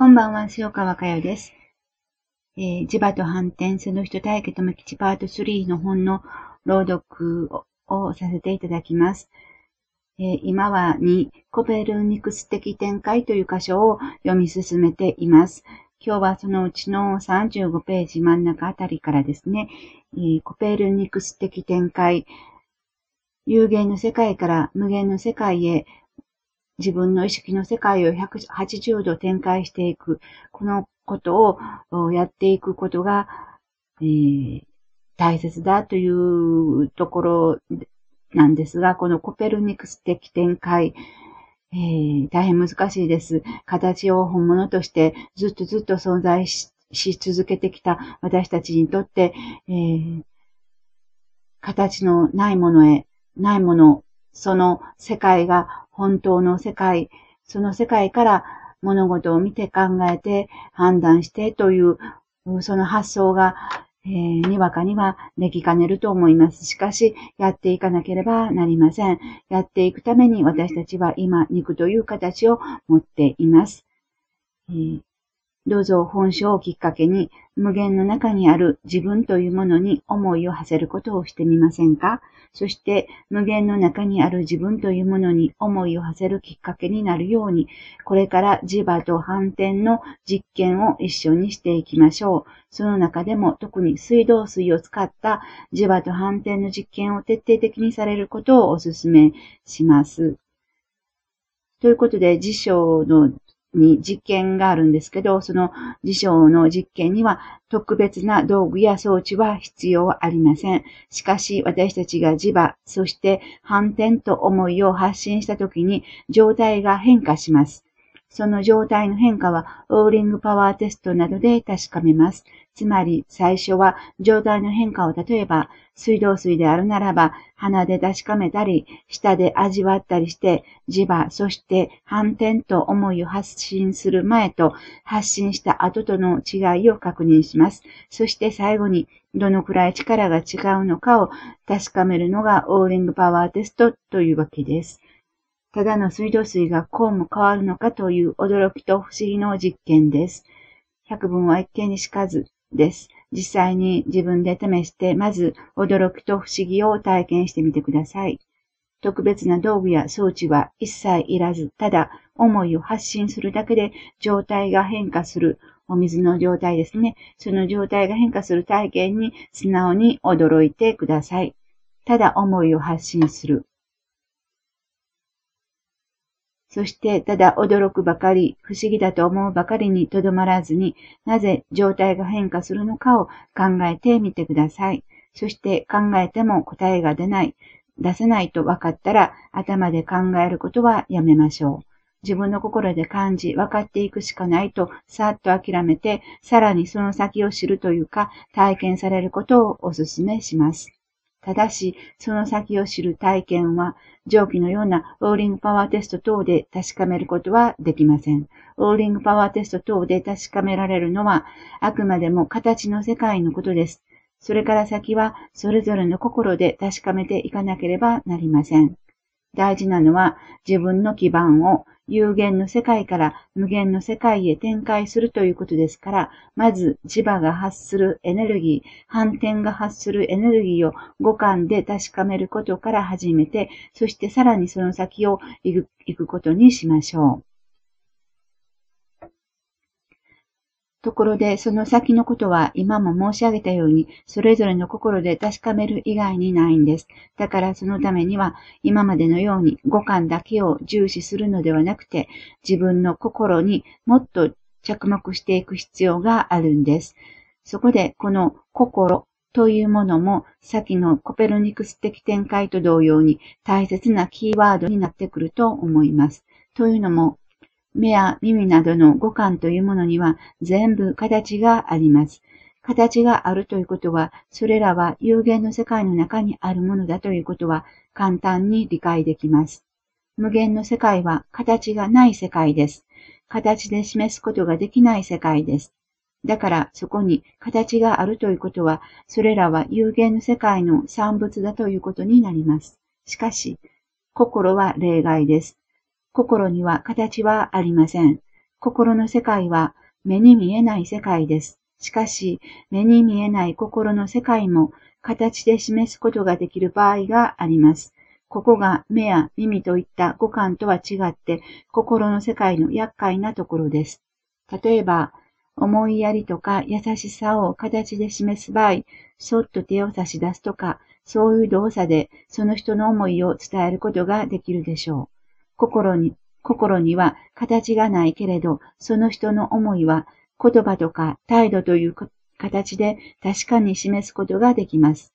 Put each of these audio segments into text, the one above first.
こんばんは、塩川佳代です。えー、磁場と反転、その人体系とも吉パート3の本の朗読をさせていただきます。えー、今は2、コペルニクス的展開という箇所を読み進めています。今日はそのうちの35ページ真ん中あたりからですね、えー、コペルニクス的展開、有限の世界から無限の世界へ自分の意識の世界を180度展開していく、このことをやっていくことが、えー、大切だというところなんですが、このコペルニクス的展開、えー、大変難しいです。形を本物としてずっとずっと存在し続けてきた私たちにとって、えー、形のないものへ、ないもの、その世界が本当の世界、その世界から物事を見て考えて判断してという、その発想が、えー、にわかにはできかねると思います。しかし、やっていかなければなりません。やっていくために私たちは今、肉という形を持っています。えー、どうぞ本書をきっかけに無限の中にある自分というものに思いを馳せることをしてみませんか？そして無限の中にある自分というものに思いを馳せるきっかけになるように、これから磁場と反転の実験を一緒にしていきましょう。その中でも特に水道水を使った磁場と反転の実験を徹底的にされることをお勧めします。ということで、辞書のに実験があるんですけど、その辞書の実験には特別な道具や装置は必要ありません。しかし私たちが磁場、そして反転と思いを発信した時に状態が変化します。その状態の変化はオーリングパワーテストなどで確かめます。つまり最初は状態の変化を例えば水道水であるならば鼻で確かめたり舌で味わったりして磁場そして反転と思いを発信する前と発信した後との違いを確認します。そして最後にどのくらい力が違うのかを確かめるのがオーリングパワーテストというわけです。ただの水道水がこうも変わるのかという驚きと不思議の実験です。百聞は一見にしかずです。実際に自分で試して、まず驚きと不思議を体験してみてください。特別な道具や装置は一切いらず、ただ思いを発信するだけで状態が変化する、お水の状態ですね。その状態が変化する体験に素直に驚いてください。ただ思いを発信する。そしてただ驚くばかり、不思議だと思うばかりにとどまらずに、なぜ状態が変化するのかを考えてみてください。そして考えても答えが出ない、出せないと分かったら頭で考えることはやめましょう。自分の心で感じ、分かっていくしかないと、さっと諦めて、さらにその先を知るというか、体験されることをお勧めします。ただし、その先を知る体験は、上記のようなオーリングパワーテスト等で確かめることはできません。オーリングパワーテスト等で確かめられるのは、あくまでも形の世界のことです。それから先は、それぞれの心で確かめていかなければなりません。大事なのは、自分の基盤を有限の世界から無限の世界へ展開するということですから、まず磁場が発するエネルギー、反転が発するエネルギーを五感で確かめることから始めて、そしてさらにその先を行くことにしましょう。ところで、その先のことは今も申し上げたように、それぞれの心で確かめる以外にないんです。だからそのためには、今までのように五感だけを重視するのではなくて、自分の心にもっと着目していく必要があるんです。そこで、この心というものも、先のコペルニクス的展開と同様に大切なキーワードになってくると思います。というのも、目や耳などの五感というものには全部形があります。形があるということは、それらは有限の世界の中にあるものだということは簡単に理解できます。無限の世界は形がない世界です。形で示すことができない世界です。だからそこに形があるということは、それらは有限の世界の産物だということになります。しかし、心は例外です。心には形はありません。心の世界は目に見えない世界です。しかし、目に見えない心の世界も形で示すことができる場合があります。ここが目や耳といった五感とは違って心の世界の厄介なところです。例えば、思いやりとか優しさを形で示す場合、そっと手を差し出すとか、そういう動作でその人の思いを伝えることができるでしょう。心に、心には形がないけれど、その人の思いは言葉とか態度という形で確かに示すことができます。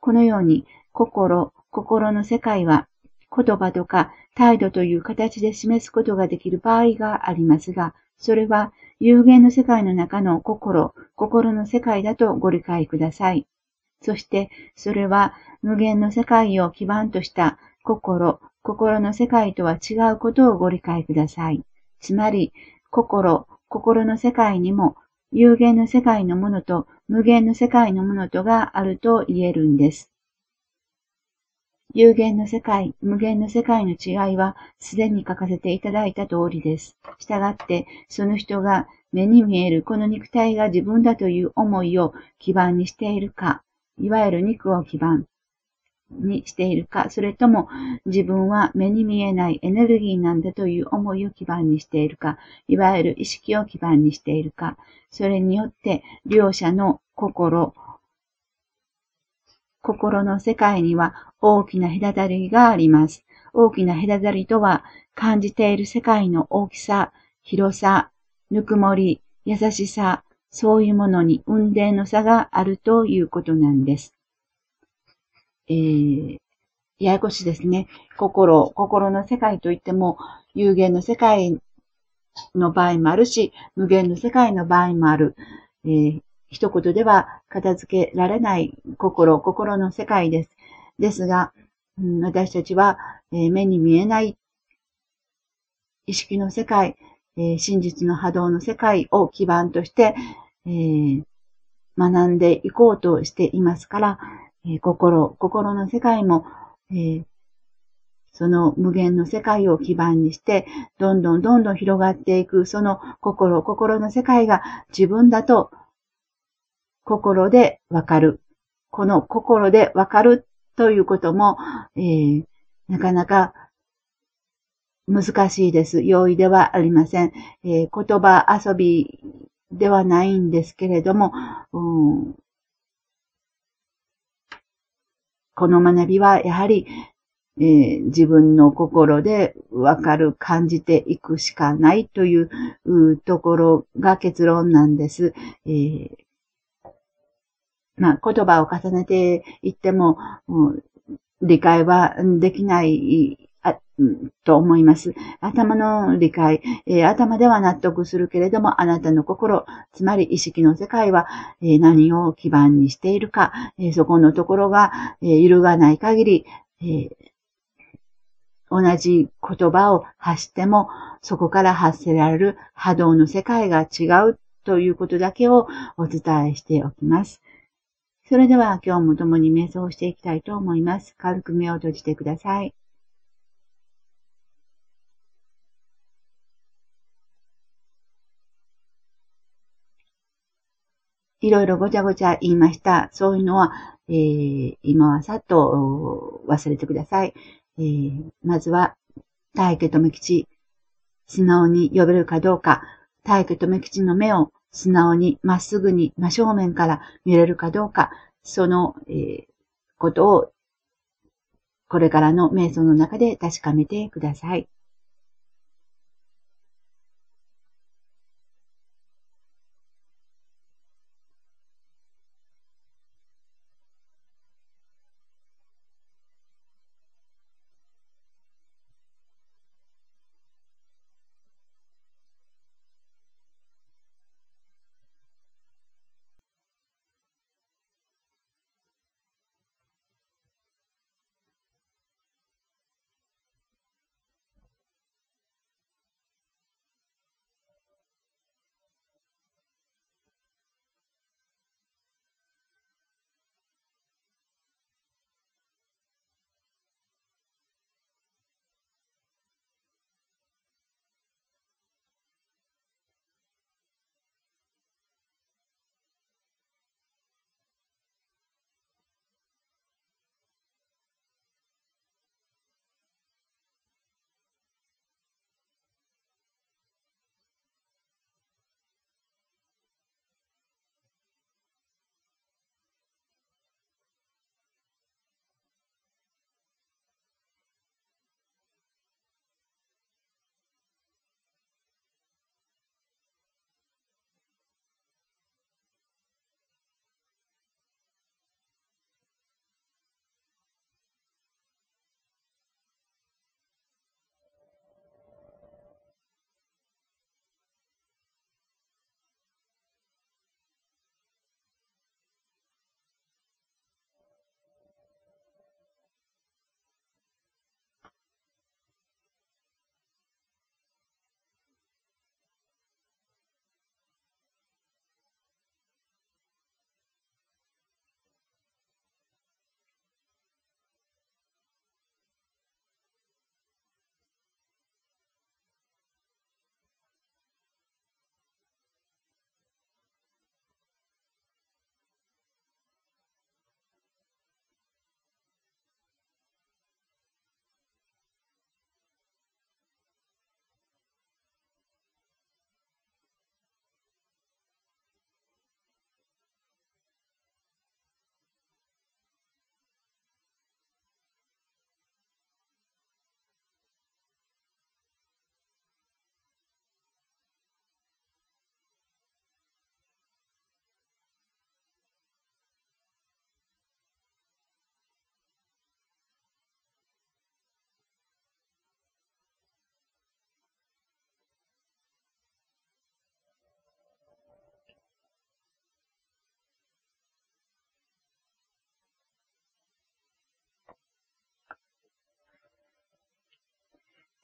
このように、心、心の世界は言葉とか態度という形で示すことができる場合がありますが、それは有限の世界の中の心、心の世界だとご理解ください。そして、それは無限の世界を基盤とした心、心の世界とは違うことをご理解ください。つまり、心、心の世界にも有限の世界のものと無限の世界のものとがあると言えるんです。有限の世界、無限の世界の違いはすでに書かせていただいた通りです。したがって、その人が目に見えるこの肉体が自分だという思いを基盤にしているか、いわゆる肉を基盤にしているか、それとも自分は目に見えないエネルギーなんだという思いを基盤にしているか、いわゆる意識を基盤にしているか、それによって両者の心、心の世界には大きな隔たりがあります。大きな隔たりとは、感じている世界の大きさ、広さ、ぬくもり、優しさ、そういうものに運命の差があるということなんです。えー、ややこしいですね。心、心の世界といっても、有限の世界の場合もあるし、無限の世界の場合もある。えー、一言では片付けられない心、心の世界です。ですが、うん、私たちは、えー、目に見えない意識の世界、えー、真実の波動の世界を基盤として、えー、学んでいこうとしていますから、え心、心の世界も、えその無限の世界を基盤にして、どんどんどんどん広がっていく、その心、心の世界が自分だと心でわかる。この心でわかるということも、えー、なかなか難しいです。容易ではありません。えー、言葉遊びではないんですけれども、うん、この学びはやはり、えー、自分の心でわかる、感じていくしかないというところが結論なんです。えー、まあ、言葉を重ねていっても、理解はできないあ、うんと思います。頭の理解、えー、頭では納得するけれども、あなたの心、つまり意識の世界は、えー、何を基盤にしているか、えー、そこのところが、え揺るがない限り、え同じ言葉を発しても、そこから発せられる波動の世界が違うということだけをお伝えしておきます。それでは今日も共に瞑想していきたいと思います。軽く目を閉じてください。いろいろごちゃごちゃ言いました。そういうのは、えー、今はさっと忘れてください。えー、まずは、大家留吉、素直に呼べるかどうか、大家留吉の目を素直にまっすぐに真正面から見れるかどうか、その、えー、ことをこれからの瞑想の中で確かめてください。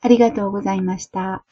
ありがとうございました。